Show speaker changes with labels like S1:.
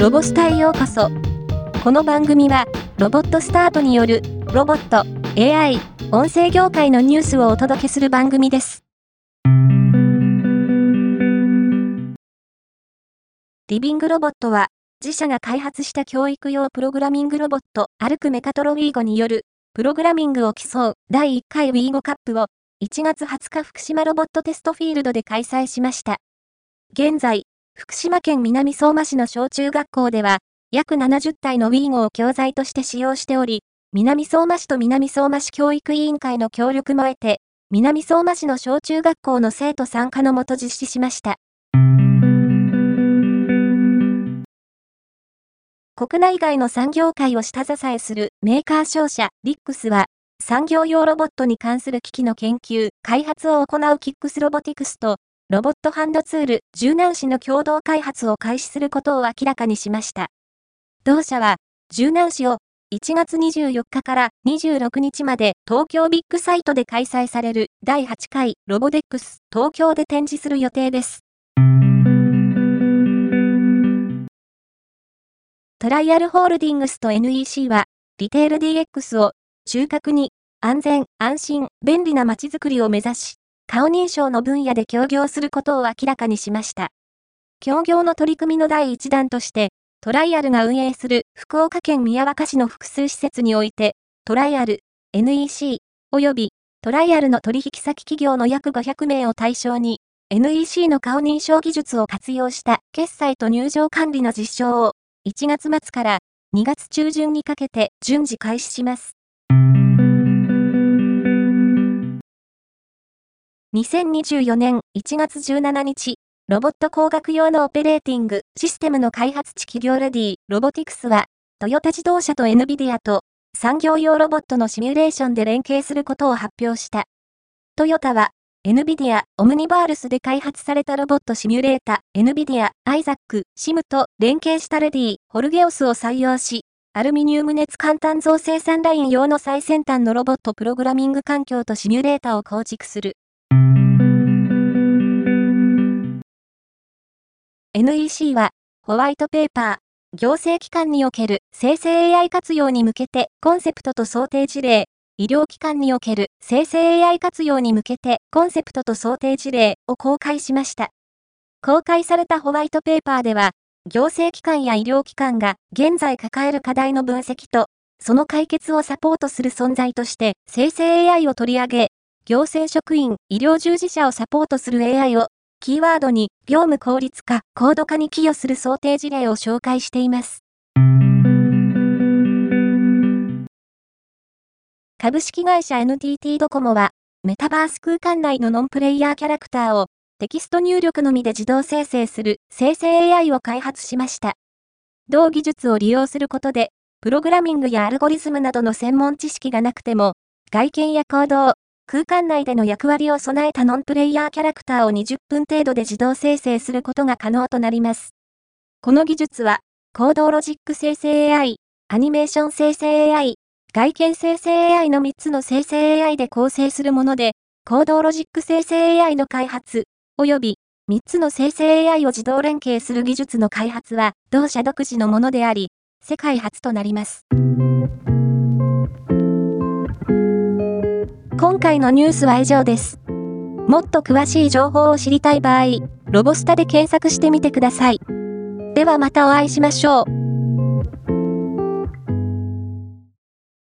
S1: ロボスタへようこそ。この番組は、ロボットスタートによる、ロボット、AI、音声業界のニュースをお届けする番組です。リビングロボットは、自社が開発した教育用プログラミングロボット、歩くメカトロウィーゴによる、プログラミングを競う第1回ウィーゴカップを、1月20日福島ロボットテストフィールドで開催しました。現在、福島県南相馬市の小中学校では、約70体の w i ゴを教材として使用しており、南相馬市と南相馬市教育委員会の協力も得て、南相馬市の小中学校の生徒参加のもと実施しました。国内外の産業界を下支えするメーカー商社リックスは、産業用ロボットに関する機器の研究、開発を行うキックスロボティクスとロボットハンドツール、柔軟紙の共同開発を開始することを明らかにしました。同社は、柔軟紙を1月24日から26日まで東京ビッグサイトで開催される第8回ロボデックス東京で展示する予定です。トライアルホールディングスと NEC は、リテール DX を中核に安全、安心、便利な街づくりを目指し、顔認証の分野で協業することを明らかにしました。協業の取り組みの第一弾として、トライアルが運営する福岡県宮若市の複数施設において、トライアル、NEC、及びトライアルの取引先企業の約500名を対象に、NEC の顔認証技術を活用した決済と入場管理の実証を1月末から2月中旬にかけて順次開始します。2024年1月17日、ロボット工学用のオペレーティングシステムの開発地企業レディロボティクスは、トヨタ自動車と NVIDIA と産業用ロボットのシミュレーションで連携することを発表した。トヨタは、NVIDIA オムニバールスで開発されたロボットシミュレータ NVIDIA アイザックシムと連携したレディホルゲオスを採用し、アルミニウム熱簡単増生産ライン用の最先端のロボットプログラミング環境とシミュレータを構築する。NEC は、ホワイトペーパー、行政機関における生成 AI 活用に向けてコンセプトと想定事例、医療機関における生成 AI 活用に向けてコンセプトと想定事例を公開しました。公開されたホワイトペーパーでは、行政機関や医療機関が現在抱える課題の分析と、その解決をサポートする存在として生成 AI を取り上げ、行政職員、医療従事者をサポートする AI をキーワードに業務効率化、高度化に寄与する想定事例を紹介しています。株式会社 NTT ドコモは、メタバース空間内のノンプレイヤーキャラクターをテキスト入力のみで自動生成する生成 AI を開発しました。同技術を利用することで、プログラミングやアルゴリズムなどの専門知識がなくても、外見や行動、空間内での役割を備えたノンプレイヤーキャラクターを20分程度で自動生成することが可能となります。この技術は、行動ロジック生成 AI、アニメーション生成 AI、外見生成 AI の3つの生成 AI で構成するもので、行動ロジック生成 AI の開発、及び3つの生成 AI を自動連携する技術の開発は同社独自のものであり、世界初となります。今回のニュースは以上です。もっと詳しい情報を知りたい場合、ロボスタで検索してみてください。ではまたお会いしましょう。